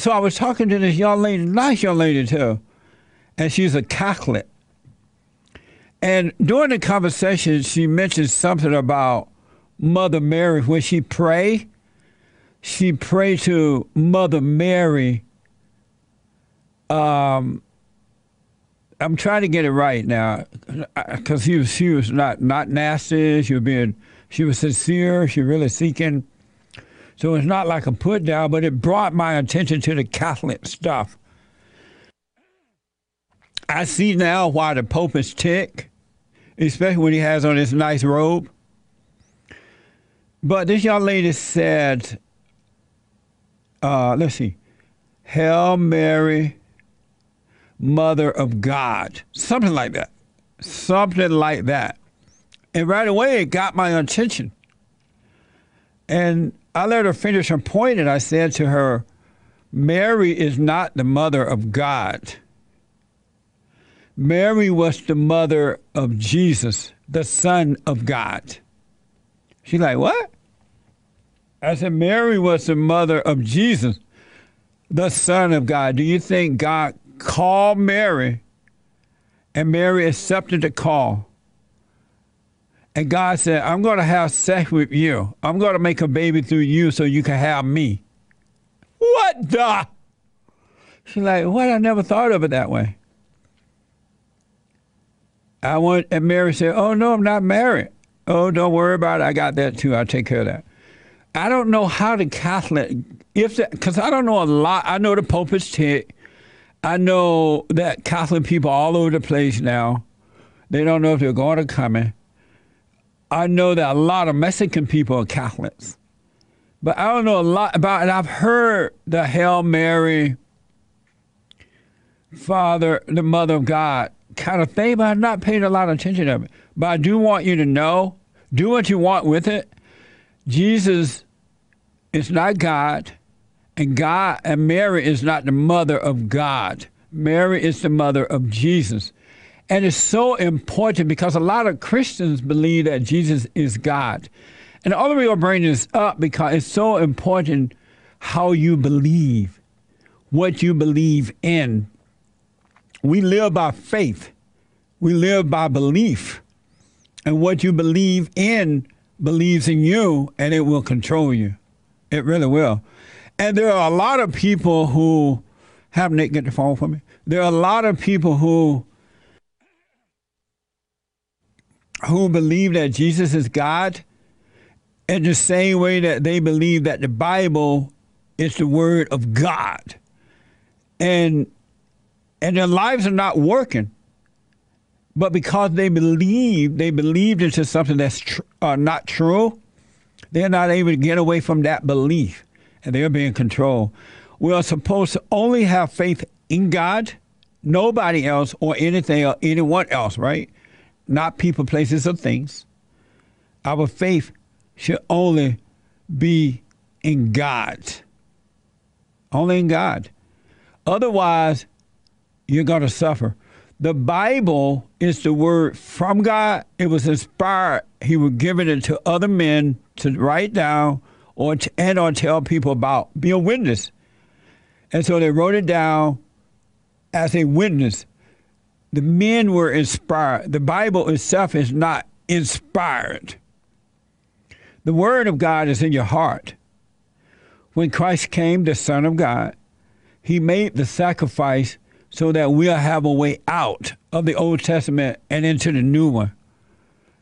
so I was talking to this young lady, nice young lady too, and she's a Catholic. And during the conversation, she mentioned something about Mother Mary. When she prayed, she prayed to Mother Mary. Um, I'm trying to get it right now, because she was she was not not nasty. She was being she was sincere. She really seeking. So it's not like a put down, but it brought my attention to the Catholic stuff. I see now why the Pope is tick, especially when he has on his nice robe. But this young lady said, uh, let's see, Hail Mary, Mother of God. Something like that. Something like that. And right away, it got my attention. And I let her finish her point, and I said to her, Mary is not the mother of God. Mary was the mother of Jesus, the Son of God. She's like, What? I said, Mary was the mother of Jesus, the Son of God. Do you think God called Mary and Mary accepted the call? And God said, I'm going to have sex with you. I'm going to make a baby through you so you can have me. What the? She's like, What? I never thought of it that way. I want, and Mary said, Oh, no, I'm not married. Oh, don't worry about it. I got that too. I'll take care of that. I don't know how the Catholic, if that, because I don't know a lot. I know the Pope is tick. I know that Catholic people all over the place now. They don't know if they're going to come in. I know that a lot of Mexican people are Catholics, but I don't know a lot about it. I've heard the Hail Mary, Father, the Mother of God kind of thing, but I've not paid a lot of attention to it. But I do want you to know, do what you want with it. Jesus is not God, and God and Mary is not the mother of God. Mary is the mother of Jesus. And it's so important because a lot of Christians believe that Jesus is God. And all the real bring this up because it's so important how you believe, what you believe in. We live by faith. We live by belief. And what you believe in believes in you and it will control you. It really will. And there are a lot of people who have Nick get the phone for me. There are a lot of people who who believe that Jesus is God in the same way that they believe that the Bible is the word of God. And and their lives are not working. But because they believe, they believed into something that's tr- uh, not true, they're not able to get away from that belief and they're being controlled. We are supposed to only have faith in God, nobody else or anything or anyone else, right? Not people, places, or things. Our faith should only be in God. Only in God. Otherwise, you're going to suffer. The Bible is the word from God. It was inspired. He was giving it to other men to write down or to, and or tell people about. Be a witness. And so they wrote it down as a witness the men were inspired. The Bible itself is not inspired. The Word of God is in your heart. When Christ came, the Son of God, He made the sacrifice so that we'll have a way out of the Old Testament and into the new one,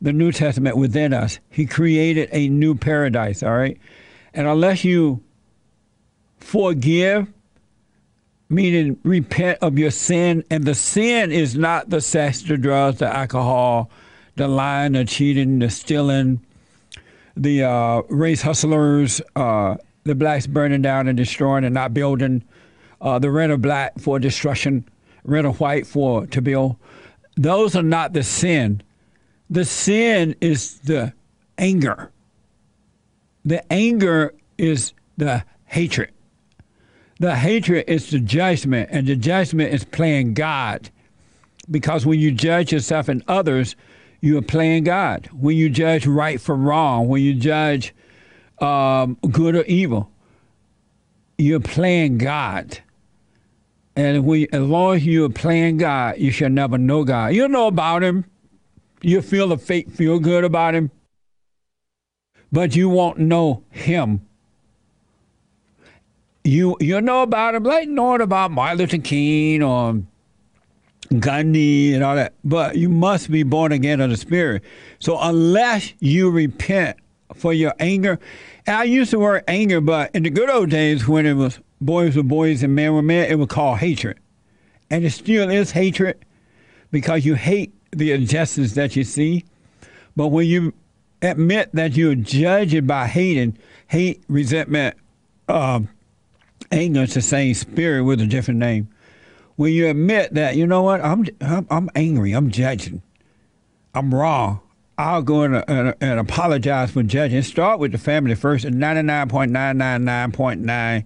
the New Testament within us. He created a new paradise, all right? And unless you forgive meaning repent of your sin. And the sin is not the sex, the drugs, the alcohol, the lying, the cheating, the stealing, the uh, race hustlers, uh, the blacks burning down and destroying and not building, uh, the rent of black for destruction, rent of white for to build. Those are not the sin. The sin is the anger. The anger is the hatred. The hatred is the judgment, and the judgment is playing God. Because when you judge yourself and others, you are playing God. When you judge right from wrong, when you judge um, good or evil, you're playing God. And we, as long as you're playing God, you shall never know God. You'll know about Him. You'll feel the fake feel good about Him, but you won't know Him. You you know about Him like knowing about Martin Luther King or Gandhi and all that, but you must be born again of the Spirit. So unless you repent for your anger, I use the word anger, but in the good old days when it was boys were boys and men were men, it was called hatred. And it still is hatred because you hate the injustice that you see. But when you admit that you're judged by hating, hate, resentment, um, it's the same spirit with a different name. When you admit that, you know what, I'm, I'm, I'm angry, I'm judging, I'm wrong. I'll go and, and, and apologize for judging. Start with the family first, and 99.999.9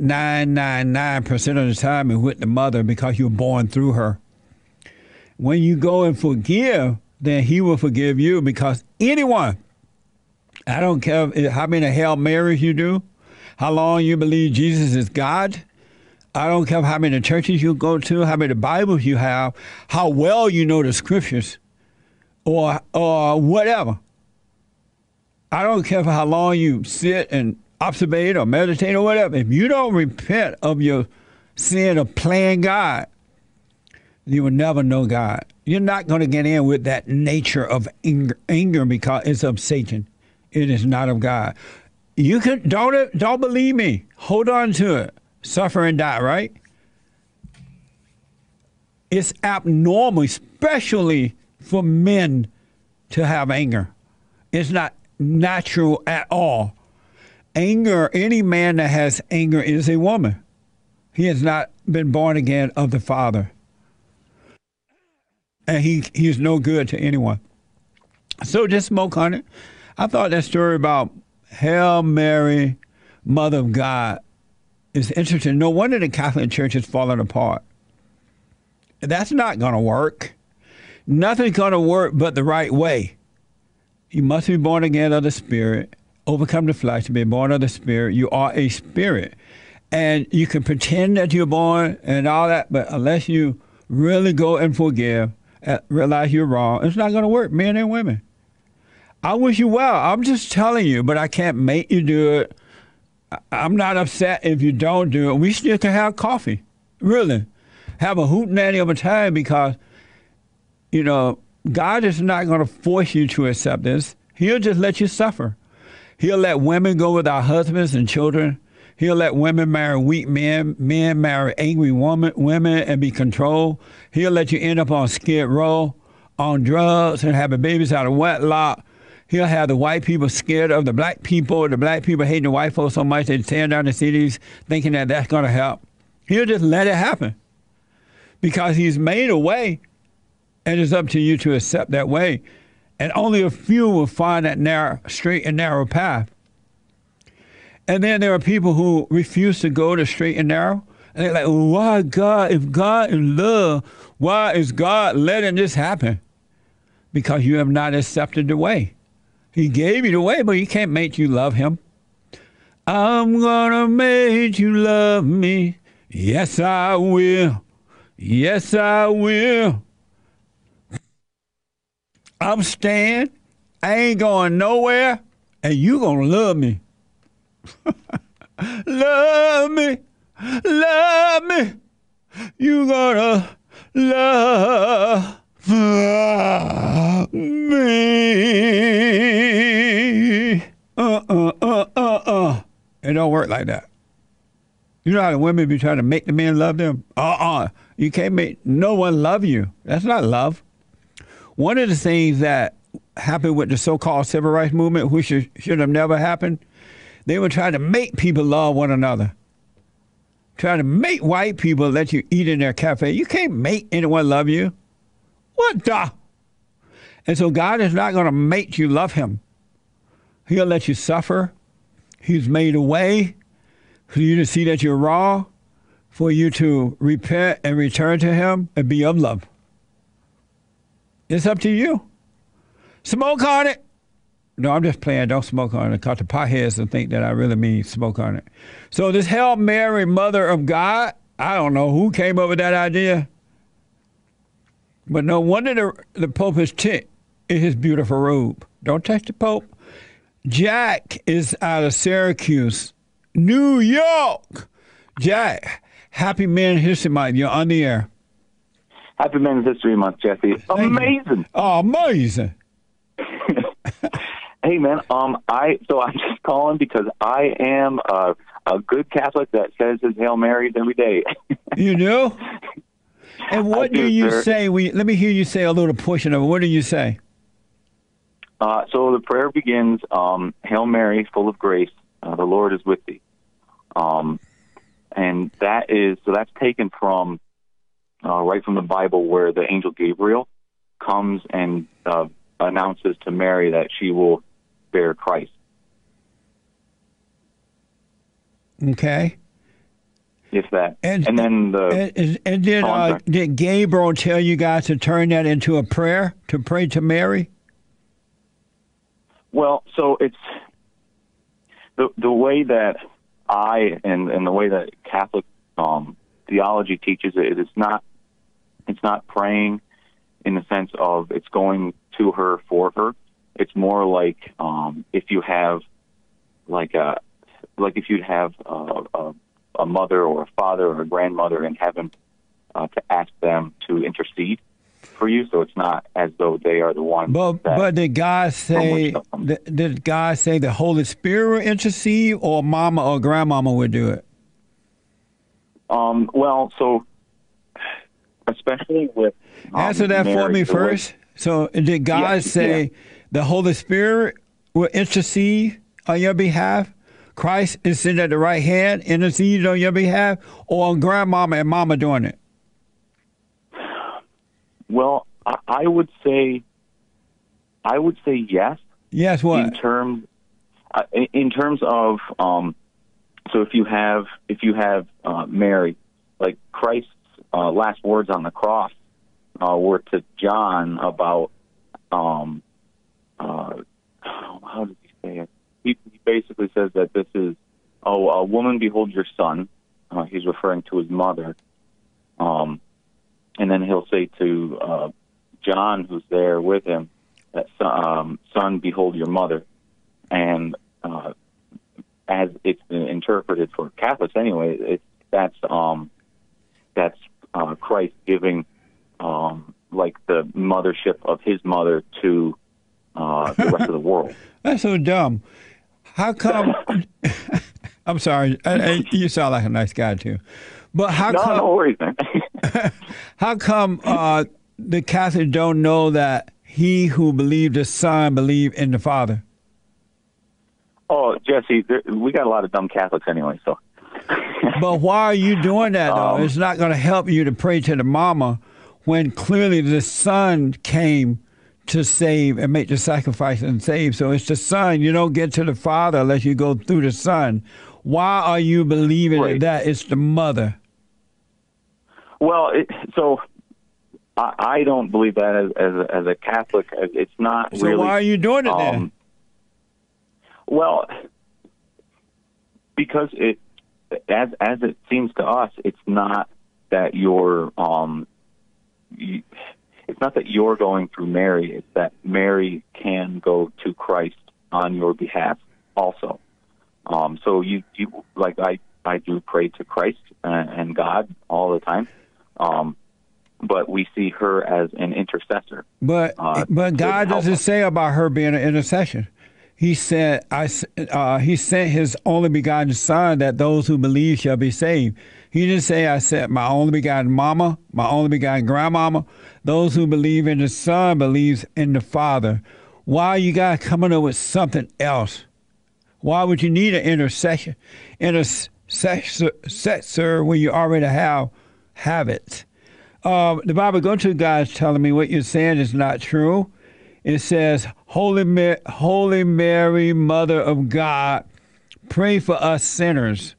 999% of the time is with the mother because you're born through her. When you go and forgive, then he will forgive you because anyone, I don't care how many Hail Marys you do, how long you believe Jesus is God, I don't care how many churches you go to, how many Bibles you have, how well you know the scriptures, or or whatever. I don't care for how long you sit and observate or meditate or whatever, if you don't repent of your sin of playing God, you will never know God. You're not going to get in with that nature of anger, anger because it's of Satan. It is not of God. You can don't don't believe me. Hold on to it. Suffer and die. Right? It's abnormal, especially for men, to have anger. It's not natural at all anger, any man that has anger is a woman. He has not been born again of the Father. And he, he is no good to anyone. So just smoke on it. I thought that story about Hail Mary, Mother of God, It's interesting. No wonder the Catholic Church is falling apart. That's not going to work. Nothing's going to work but the right way. You must be born again of the Spirit overcome the flesh, to be born of the spirit. You are a spirit. And you can pretend that you're born and all that, but unless you really go and forgive, uh, realize you're wrong, it's not going to work, men and women. I wish you well. I'm just telling you, but I can't make you do it. I'm not upset if you don't do it. We still can have coffee, really. Have a hoot nanny of a time because, you know, God is not going to force you to accept this. He'll just let you suffer. He'll let women go with our husbands and children. He'll let women marry weak men, men marry angry woman, women and be controlled. He'll let you end up on skid row, on drugs, and having babies out of wedlock. He'll have the white people scared of the black people, the black people hating the white folks so much they tear down the cities thinking that that's going to help. He'll just let it happen because he's made a way, and it's up to you to accept that way and only a few will find that narrow, straight and narrow path. And then there are people who refuse to go the straight and narrow. And they're like, why God, if God is love, why is God letting this happen? Because you have not accepted the way. He gave you the way, but he can't make you love him. I'm gonna make you love me. Yes, I will. Yes, I will. I'm staying. I ain't going nowhere, and you gonna love me. love me, love me. You gonna love me. Uh uh uh uh uh. It don't work like that. You know how the women be trying to make the men love them? Uh uh-uh. uh. You can't make no one love you. That's not love. One of the things that happened with the so-called civil rights movement, which should, should have never happened, they were trying to make people love one another. Trying to make white people let you eat in their cafe. You can't make anyone love you. What the? And so God is not going to make you love him. He'll let you suffer. He's made a way for you to see that you're wrong, for you to repent and return to him and be of love. It's up to you. Smoke on it. No, I'm just playing. Don't smoke on it. Cause the potheads will think that I really mean smoke on it. So this Hail Mary, Mother of God. I don't know who came up with that idea, but no wonder the the Pope is tit in his beautiful robe. Don't touch the Pope. Jack is out of Syracuse, New York. Jack, happy Men History Month. You're on the air. Happy Men's History Month, Jesse. Amazing. Oh, amazing. hey, man. Um, I so I'm just calling because I am a, a good Catholic that says his Hail Marys every day. you do. And what do, do, you sir. say? We let me hear you say a little portion of it. What do you say? Uh, so the prayer begins, um, Hail Mary, full of grace, uh, the Lord is with thee. Um, and that is, so that's taken from, uh, right from the Bible where the angel Gabriel comes and uh, announces to Mary that she will bear Christ. Okay. If that, and, and then the and, and did oh, uh, did Gabriel tell you guys to turn that into a prayer to pray to Mary? Well, so it's the the way that I and and the way that Catholic um, theology teaches it is not it's not praying in the sense of it's going to her for her. It's more like um, if you have like a like if you'd have a, a, a mother or a father or a grandmother in heaven uh, to ask them to intercede for you, so it's not as though they are the one. But but did God say did God say the Holy Spirit will intercede, or Mama or Grandmama would do it? Um. Well, so especially with um, answer that for me first. So did God yeah, say yeah. the Holy Spirit will intercede on your behalf? Christ is sitting at the right hand, intercede on your behalf, or on grandmama and mama doing it? Well, I, I would say, I would say yes. Yes, what in terms uh, in terms of um, so if you have if you have uh, Mary, like Christ's uh, last words on the cross uh, were to John about um, uh, how did he say it? He basically says that this is oh a woman behold your son. Uh, he's referring to his mother. Um, and then he'll say to uh, John, who's there with him, that um, son, behold your mother, and uh, as it's interpreted for Catholics anyway, it, that's um, that's uh, Christ giving um, like the mothership of his mother to uh, the rest of the world. That's so dumb. How come? I'm sorry. I, I, you sound like a nice guy too. But how no, come? No worries, man. how come uh, the Catholics don't know that he who believed the Son believed in the Father? Oh, Jesse, there, we got a lot of dumb Catholics anyway, so. but why are you doing that though? Um, it's not going to help you to pray to the mama when clearly the Son came to save and make the sacrifice and save. So it's the Son. You don't get to the Father unless you go through the Son. Why are you believing right. that it's the mother? Well, it, so I, I don't believe that as as a, as a Catholic. It's not so really. why are you doing it um, then? Well, because it as as it seems to us, it's not that you're um, you, it's not that you're going through Mary. It's that Mary can go to Christ on your behalf also. Um, so you you like I I do pray to Christ and, and God all the time. Um, but we see her as an intercessor. But uh, but God doesn't us. say about her being an intercession. He said, "I." Uh, he sent His only begotten Son that those who believe shall be saved. He didn't say, "I sent my only begotten Mama, my only begotten grandmama." Those who believe in the Son believes in the Father. Why you guys coming up with something else? Why would you need an intercession, intercessor when you already have have it? Uh, the Bible go to guys telling me what you're saying is not true. It says, Holy, Ma- Holy Mary, Mother of God, pray for us sinners.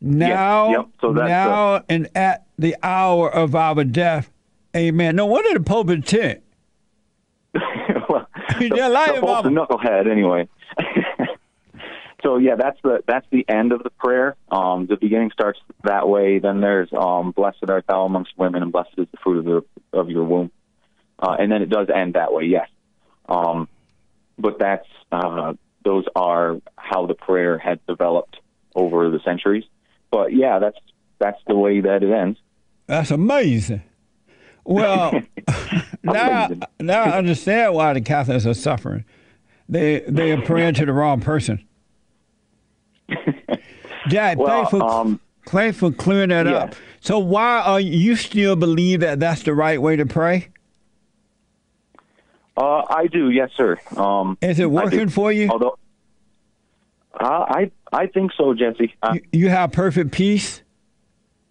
Now, yep, yep. So now uh, and at the hour of our death. Amen. No wonder the Pope is tent. well, You just like a knucklehead anyway. so yeah, that's the that's the end of the prayer. Um, the beginning starts that way. Then there's um, blessed art thou amongst women, and blessed is the fruit of the of your womb. Uh, and then it does end that way. Yes. Um, but that's uh, those are how the prayer had developed over the centuries. But yeah, that's that's the way that it ends. That's amazing. Well, now, now I understand why the Catholics are suffering. They they are praying to the wrong person. Jack, Well, thanks for um, thanks for clearing that yeah. up. So why are you still believe that that's the right way to pray? Uh, I do, yes, sir. Um, Is it working for you? Although, uh, I I think so, Jesse. I, You, you have perfect peace.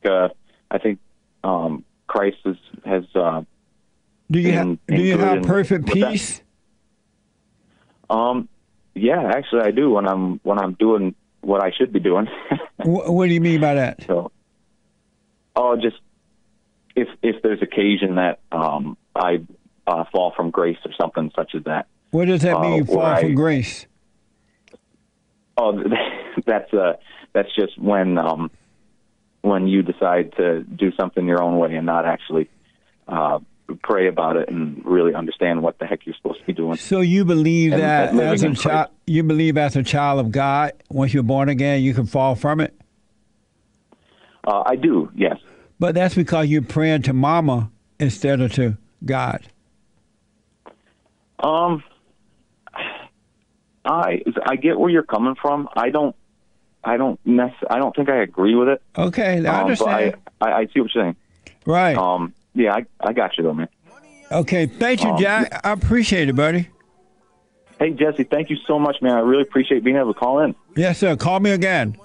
uh, I think um, Christ is, has. Uh, Do you have do you have perfect with that. peace? um, yeah, actually, I do when I'm when I'm doing what I should be doing. Wh- what do you mean by that? so, oh, just if if there's occasion that um, I uh, fall from grace or something such as that. What does that Uh, mean? Fall where from I- grace. Oh, that's uh, that's just when um, when you decide to do something your own way and not actually uh, pray about it and really understand what the heck you're supposed to be doing. So you believe And- that as a child, you believe as a child of God, once you're born again, you can fall from it. Uh, I do, yes. But that's because you're praying to Mama instead of to God. Um, I I get where you're coming from. I don't. I don't nec- I don't think I agree with it. Okay, I Um, understand. I, I I see what you're saying. right. Um, yeah, I I got you though, man. okay. Thank you, um, Jack. I appreciate it, buddy. Hey Jesse, thank you so much, man. I really appreciate being able to call in. Yes, sir. Call me again.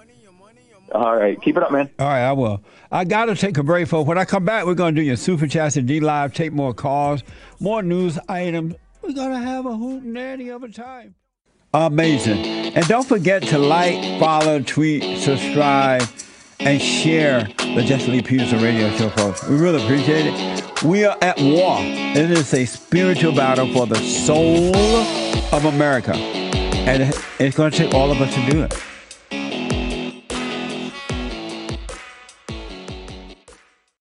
All right, keep it up, man. All right, I will. I got to take a break, folks. When I come back, we're going to do your Super Chats and DLive, take more calls, more news items. We're going to have a hoot nanny of a time. Amazing. And don't forget to like, follow, tweet, subscribe, and share the Jesse Lee Peterson radio show, folks. We really appreciate it. We are at war. It is a spiritual battle for the soul of America. And it's going to take all of us to do it.